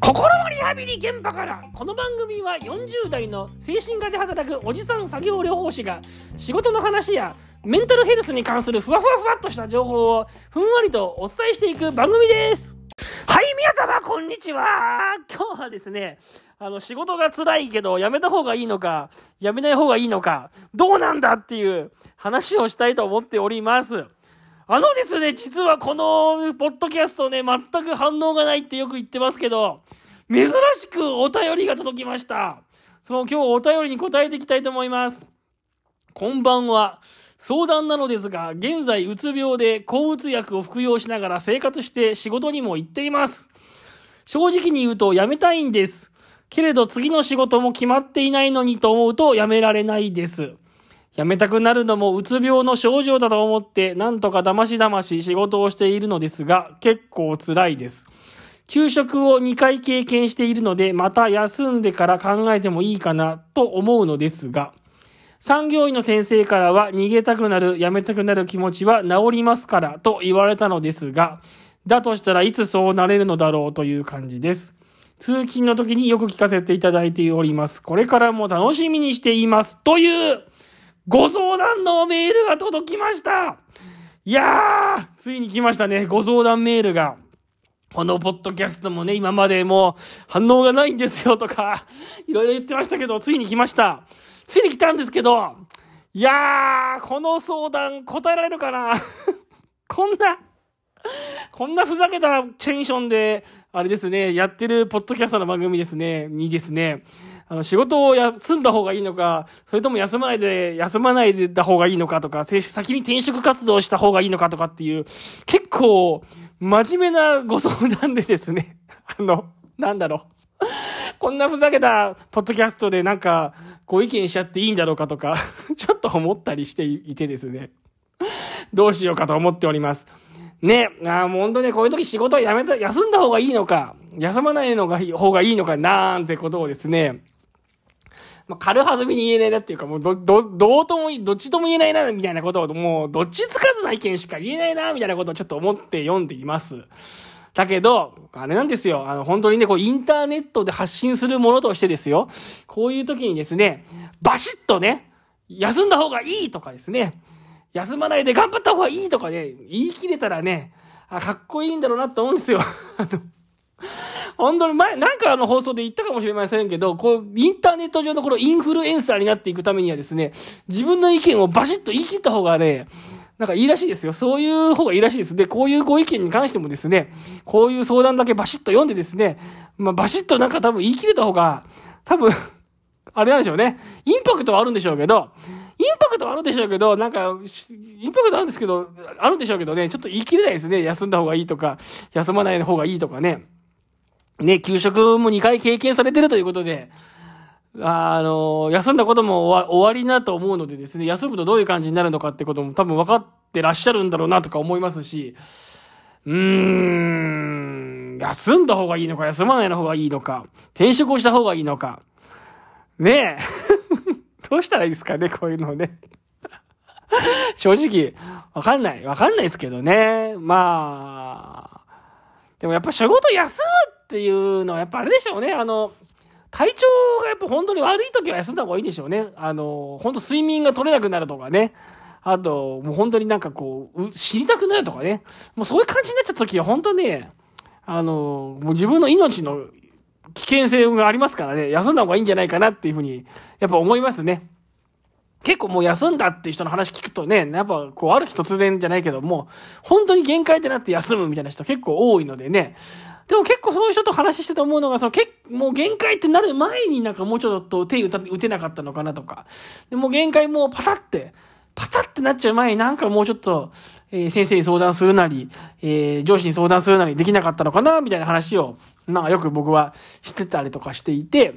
心のリハビリ現場からこの番組は40代の精神科で働くおじさん作業療法士が仕事の話やメンタルヘルスに関するふわふわふわっとした情報をふんわりとお伝えしていく番組です。はい皆様こんにちは。今日はですねあの仕事が辛いけどやめた方がいいのかやめない方がいいのかどうなんだっていう話をしたいと思っております。あのですね、実はこのポッドキャストね、全く反応がないってよく言ってますけど、珍しくお便りが届きました。その今日お便りに答えていきたいと思います。こんばんは。相談なのですが、現在うつ病で抗うつ薬を服用しながら生活して仕事にも行っています。正直に言うと辞めたいんです。けれど次の仕事も決まっていないのにと思うと辞められないです。辞めたくなるのもうつ病の症状だと思って、なんとか騙し騙し仕事をしているのですが、結構辛いです。休職を2回経験しているので、また休んでから考えてもいいかなと思うのですが、産業医の先生からは逃げたくなる、辞めたくなる気持ちは治りますからと言われたのですが、だとしたらいつそうなれるのだろうという感じです。通勤の時によく聞かせていただいております。これからも楽しみにしています。というご相談のメールが届きましたいやー、ついに来ましたね、ご相談メールが。このポッドキャストもね、今までもう反応がないんですよとか、いろいろ言ってましたけど、ついに来ました。ついに来たんですけど、いやー、この相談答えられるかな こんな、こんなふざけたテンションで、あれですね、やってるポッドキャストの番組ですね、にですね、あの、仕事を休んだ方がいいのか、それとも休まないで、休まないでた方がいいのかとか、先に転職活動した方がいいのかとかっていう、結構、真面目なご相談でですね、あの、なんだろう。こんなふざけたポッドキャストでなんか、ご意見しちゃっていいんだろうかとか、ちょっと思ったりしていてですね、どうしようかと思っております。ね、あもう本当にこういう時仕事を辞めた、休んだ方がいいのか、休まないのが方がいいのかなんてことをですね、まあ、軽はずみに言えないなっていうか、もうど、ど、どうとも、どっちとも言えないな、みたいなことを、もう、どっちつかずな意見しか言えないな、みたいなことをちょっと思って読んでいます。だけど、あれなんですよ。あの、本当にね、こう、インターネットで発信するものとしてですよ。こういう時にですね、バシッとね、休んだ方がいいとかですね、休まないで頑張った方がいいとかね、言い切れたらね、あ、かっこいいんだろうなって思うんですよ。あの、本当に前、なんかあの放送で言ったかもしれませんけど、こう、インターネット上のこのインフルエンサーになっていくためにはですね、自分の意見をバシッと言い切った方がね、なんかいいらしいですよ。そういう方がいいらしいです。で、こういうご意見に関してもですね、こういう相談だけバシッと読んでですね、まあ、バシッとなんか多分言い切れた方が、多分あれなんでしょうね。インパクトはあるんでしょうけど、インパクトはあるんでしょうけど、なんか、インパクトあるんですけど、あるんでしょうけどね、ちょっと言い切れないですね。休んだ方がいいとか、休まない方がいいとかね。ね、給食も2回経験されてるということで、あの、休んだことも終わりなと思うのでですね、休むとどういう感じになるのかってことも多分分かってらっしゃるんだろうなとか思いますし、うーん、休んだ方がいいのか、休まないの方がいいのか、転職をした方がいいのか、ねえ、どうしたらいいですかね、こういうのね。正直、わかんない。わかんないですけどね。まあ、でもやっぱ仕事休むっていうのはやっぱあれでしょうね。あの、体調がやっぱ本当に悪い時は休んだ方がいいでしょうね。あの、本当睡眠が取れなくなるとかね。あと、もう本当になんかこう、知りたくなるとかね。もうそういう感じになっちゃった時は本当ね、あの、もう自分の命の危険性がありますからね、休んだ方がいいんじゃないかなっていうふうに、やっぱ思いますね。結構もう休んだっていう人の話聞くとね、やっぱこうある日突然じゃないけども、本当に限界ってなって休むみたいな人結構多いのでね、でも結構そういう人と話してて思うのが、その結もう限界ってなる前になんかもうちょっと手打てなかったのかなとか。でも限界もうパタって、パタってなっちゃう前になんかもうちょっと、えー、先生に相談するなり、えー、上司に相談するなりできなかったのかなみたいな話を、なんかよく僕はしてたりとかしていて、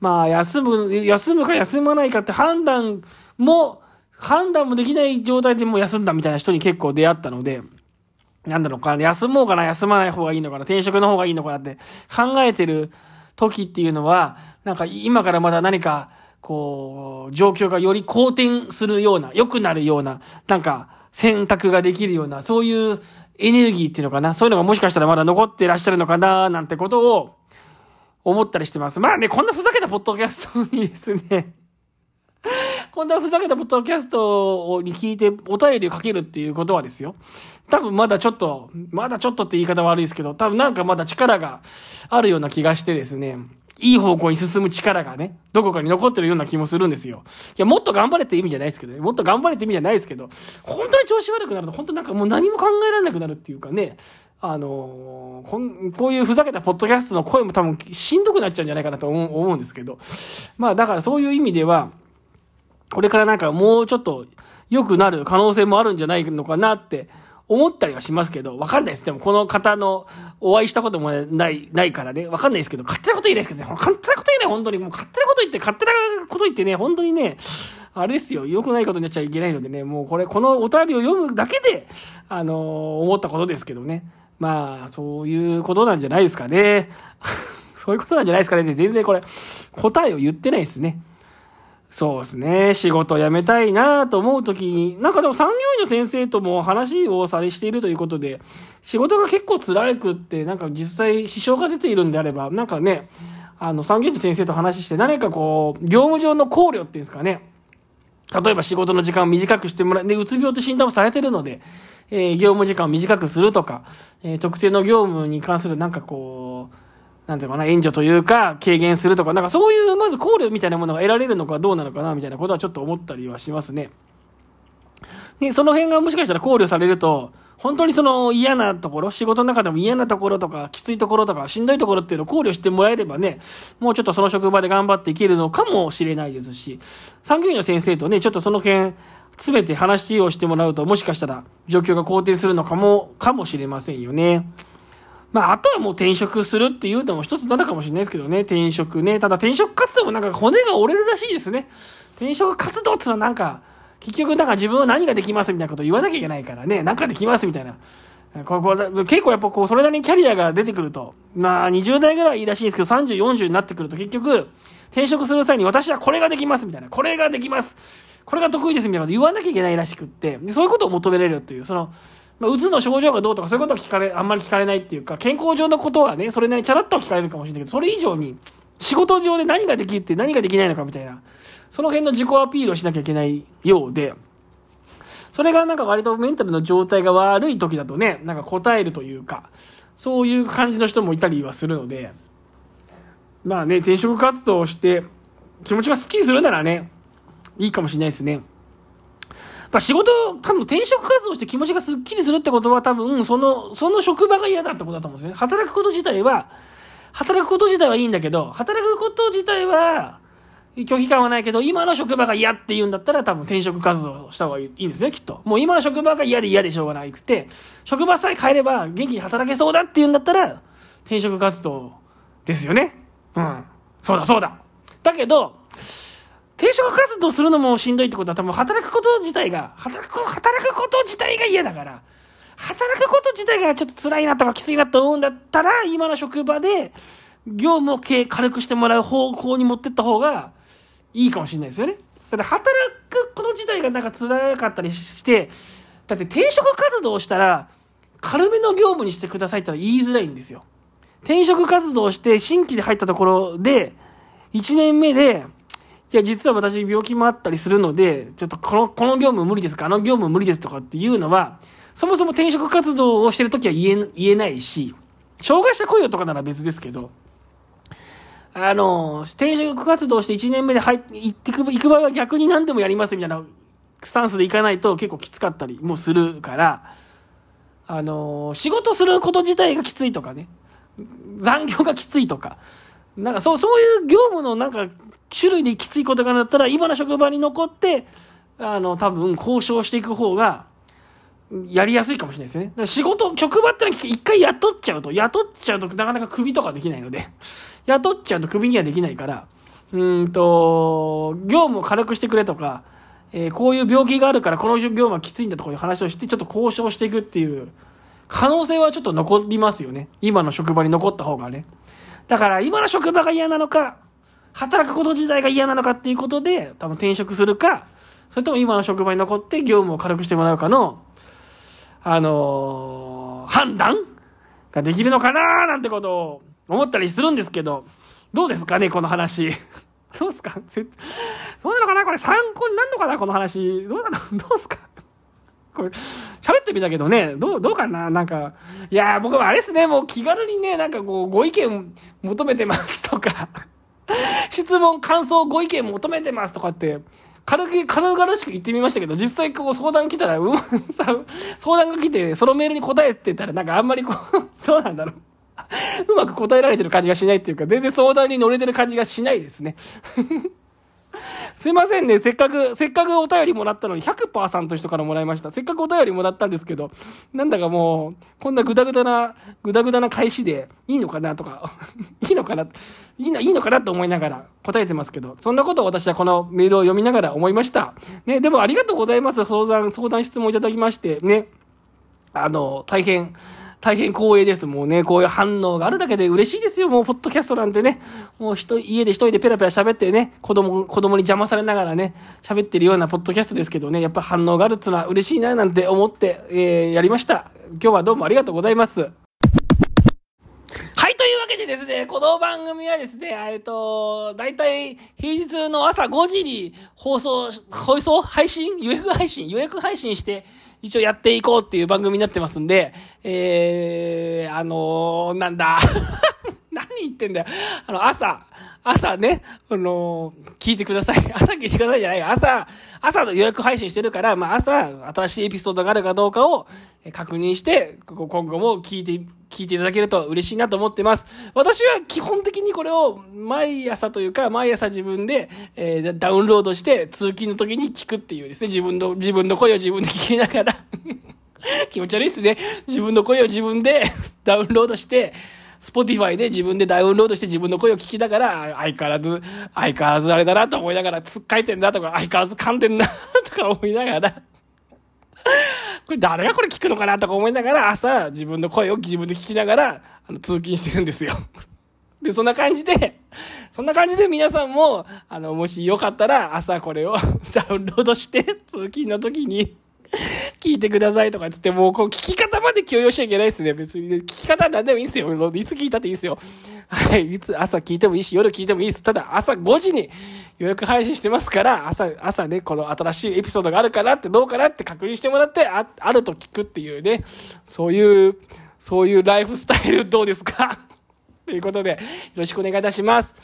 まあ、休む、休むか休まないかって判断も、判断もできない状態でもう休んだみたいな人に結構出会ったので、なんだろうかな、休もうかな、休まない方がいいのかな、転職の方がいいのかなって考えてる時っていうのは、なんか今からまだ何か、こう、状況がより好転するような、良くなるような、なんか、選択ができるような、そういうエネルギーっていうのかな、そういうのがもしかしたらまだ残ってらっしゃるのかな、なんてことを思ったりしてます。まあね、こんなふざけたポッドキャストにですね。こんなふざけたポッドキャストに聞いてお便りをかけるっていうことはですよ。多分まだちょっと、まだちょっとって言い方悪いですけど、多分なんかまだ力があるような気がしてですね、いい方向に進む力がね、どこかに残ってるような気もするんですよ。いや、もっと頑張れって意味じゃないですけどね。もっと頑張れって意味じゃないですけど、本当に調子悪くなると、本当なんかもう何も考えられなくなるっていうかね、あのー、こん、こういうふざけたポッドキャストの声も多分しんどくなっちゃうんじゃないかなと思う思うんですけど、まあだからそういう意味では、これからなんかもうちょっと良くなる可能性もあるんじゃないのかなって思ったりはしますけど、わかんないです。でもこの方のお会いしたこともない、ないからね、わかんないですけど、勝手なこと言えないですけどね、勝手なこと言えない、本当に。もう勝手なこと言って、勝手なこと言ってね、本当にね、あれですよ、良くないことになっちゃいけないのでね、もうこれ、このお便りを読むだけで、あのー、思ったことですけどね。まあ、そういうことなんじゃないですかね。そういうことなんじゃないですかね全然これ、答えを言ってないですね。そうですね。仕事辞めたいなと思うときに、なんかでも産業医の先生とも話をされしているということで、仕事が結構辛くって、なんか実際支障が出ているんであれば、なんかね、あの、産業医の先生と話して、何かこう、業務上の考慮っていうんですかね。例えば仕事の時間を短くしてもらう。で、うつ病と診断もされてるので、えー、業務時間を短くするとか、えー、特定の業務に関するなんかこう、なんていうかな、援助というか、軽減するとか、なんかそういう、まず考慮みたいなものが得られるのかどうなのかな、みたいなことはちょっと思ったりはしますね。で、その辺がもしかしたら考慮されると、本当にその嫌なところ、仕事の中でも嫌なところとか、きついところとか、しんどいところっていうのを考慮してもらえればね、もうちょっとその職場で頑張っていけるのかもしれないですし、産業医の先生とね、ちょっとその辺、詰めて話をしてもらうと、もしかしたら状況が好転するのかも、かもしれませんよね。まあ、あとはもう転職するっていうのも一つなのかもしれないですけどね、転職ね。ただ転職活動もなんか骨が折れるらしいですね。転職活動っていうのはなんか、結局なんか自分は何ができますみたいなこと言わなきゃいけないからね、なんかできますみたいな。ここ結構やっぱこう、それなりにキャリアが出てくると、まあ20代ぐらいいいらしいんですけど、30、40になってくると結局、転職する際に私はこれができますみたいな、これができます。これが得意ですみたいなこと言わなきゃいけないらしくって、でそういうことを求められるという、その、まあ、うつの症状がどうとかそういうことは聞かれ、あんまり聞かれないっていうか、健康上のことはね、それなりにチャラッと聞かれるかもしれないけど、それ以上に、仕事上で何ができるって何ができないのかみたいな、その辺の自己アピールをしなきゃいけないようで、それがなんか割とメンタルの状態が悪い時だとね、なんか答えるというか、そういう感じの人もいたりはするので、まあね、転職活動をして気持ちがスッキリするならね、いいかもしれないですね。ぱ仕事、多分転職活動して気持ちがスッキリするってことは多分、その、その職場が嫌だってことだと思うんですね。働くこと自体は、働くこと自体はいいんだけど、働くこと自体は、拒否感はないけど、今の職場が嫌って言うんだったら多分転職活動した方がいいんですよ、きっと。もう今の職場が嫌で嫌でしょうがないくて、職場さえ変えれば元気に働けそうだって言うんだったら、転職活動ですよね。うん。そうだそうだ。だけど、転職活動するのもしんどいってことは多分働くこと自体が、働く、働くこと自体が嫌だから、働くこと自体がちょっと辛いなとかきついなと思うんだったら、今の職場で業務を軽くしてもらう方向に持ってった方がいいかもしれないですよね。だって働くこと自体がなんか辛かったりして、だって転職活動をしたら、軽めの業務にしてくださいって言いづらいんですよ。転職活動をして新規で入ったところで、1年目でいや、実は私病気もあったりするので、ちょっとこの、この業務無理ですか？あの業務無理ですとかっていうのは、そもそも転職活動をしてるときは言え、言えないし、障害者雇用とかなら別ですけど、あの、転職活動して1年目で入って、行ってく、行く場合は逆に何でもやりますみたいなスタンスで行かないと結構きつかったりもするから、あの、仕事すること自体がきついとかね、残業がきついとか、なんかそう、そういう業務のなんか種類できついことがなったら、今の職場に残って、あの、多分交渉していく方が、やりやすいかもしれないですね。だから仕事、職場ってのは一回雇っちゃうと、雇っちゃうとなかなか首とかできないので、雇っちゃうと首にはできないから、うんと、業務を軽くしてくれとか、えー、こういう病気があるからこの業務はきついんだとかいう話をして、ちょっと交渉していくっていう可能性はちょっと残りますよね。今の職場に残った方がね。だから今の職場が嫌なのか、働くこと自体が嫌なのかっていうことで、多分転職するか、それとも今の職場に残って業務を軽くしてもらうかの、あのー判断ができるのかななんてことを思ったりするんですけど、どうですかね、この話。どうですか？そうなのかな？これ参考になるのかな？この話。どうなの？どうですか？これ、喋ってみたけどね、どう、どうかな？なんか、いや僕もあれですね、もう気軽にね、なんかこう、ご意見求めてますとか、質問、感想、ご意見求めてますとかって、軽く、軽々しく言ってみましたけど、実際こう相談来たら、うん、さ、相談が来て、そのメールに答えてたら、なんかあんまりこう、どうなんだろう。うまく答えられてる感じがしないっていうか、全然相談に乗れてる感じがしないですね。すいませんね。せっかく、せっかくお便りもらったのに、100%さんという人からもらいました。せっかくお便りもらったんですけど、なんだかもう、こんなぐだぐだな、ぐだぐだな返しで、いいのかなとか、いいのかないいの、いいのかなと思いながら答えてますけど、そんなことを私はこのメールを読みながら思いました。ね、でもありがとうございます。相談、相談質問いただきまして、ね。あの、大変、大変光栄です。もうね、こういう反応があるだけで嬉しいですよ。もう、ポッドキャストなんてね。もう、人、家で一人でペラペラ喋ってね、子供、子供に邪魔されながらね、喋ってるようなポッドキャストですけどね、やっぱ反応があるっていうのは嬉しいな、なんて思って、えー、やりました。今日はどうもありがとうございます。わけでですね、この番組はですね、えっと、だいたい平日の朝5時に放送、放送配信予約配信予約配信して、一応やっていこうっていう番組になってますんで、えー、あのー、なんだ。何言ってんだよ。あの、朝、朝ね、あのー、聞いてください。朝聞いてくださいじゃないよ。朝、朝の予約配信してるから、まあ朝、新しいエピソードがあるかどうかを確認して、今後も聞いて、聞いていただけると嬉しいなと思ってます。私は基本的にこれを毎朝というか、毎朝自分で、えー、ダウンロードして通勤の時に聞くっていうですね、自分の、自分の声を自分で聞きながら 気持ち悪いっすね。自分の声を自分で ダウンロードして、スポティファイで自分でダウンロードして自分の声を聞きながら、相変わらず、相変わらずあれだなと思いながら、つっかえてんだとか、相変わらず噛んでんなとか思いながら。これ誰がこれ聞くのかなとか思いながら、朝自分の声を自分で聞きながら、あの、通勤してるんですよ。で、そんな感じで、そんな感じで皆さんも、あの、もしよかったら朝これを ダウンロードして、通勤の時に聞いてくださいとかつって、もうこう聞き方まで強要しちゃいけないですね。別に、ね、聞き方は何でもいいですよ。いつ聞いたっていいですよ。はい。いつ朝聞いてもいいし、夜聞いてもいいです。ただ、朝5時に予約配信してますから、朝、朝ね、この新しいエピソードがあるかなってどうかなって確認してもらって、あ、あると聞くっていうね、そういう、そういうライフスタイルどうですか？ということで、よろしくお願いいたします。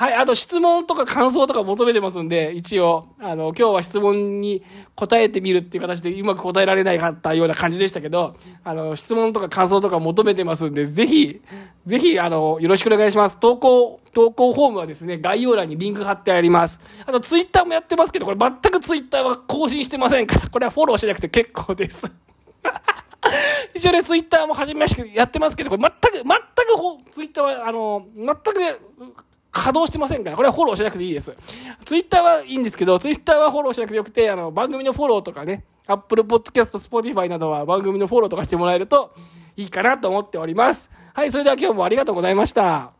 はい、あと質問とか感想とか求めてますんで、一応、あの、今日は質問に答えてみるっていう形でうまく答えられなかったような感じでしたけど、あの、質問とか感想とか求めてますんで、ぜひ、ぜひ、あの、よろしくお願いします。投稿、投稿フォームはですね、概要欄にリンク貼ってあります。あと、ツイッターもやってますけど、これ全くツイッターは更新してませんから、これはフォローしなくて結構です。一応ね、ツイッターも始めましてやってますけど、これ全く、全くツイッターは、あの、全く、稼働してませんから、これはフォローしなくていいです。ツイッターはいいんですけど、ツイッターはフォローしなくてよくて、あの、番組のフォローとかね、Apple Podcast、Spotify などは番組のフォローとかしてもらえるといいかなと思っております。はい、それでは今日もありがとうございました。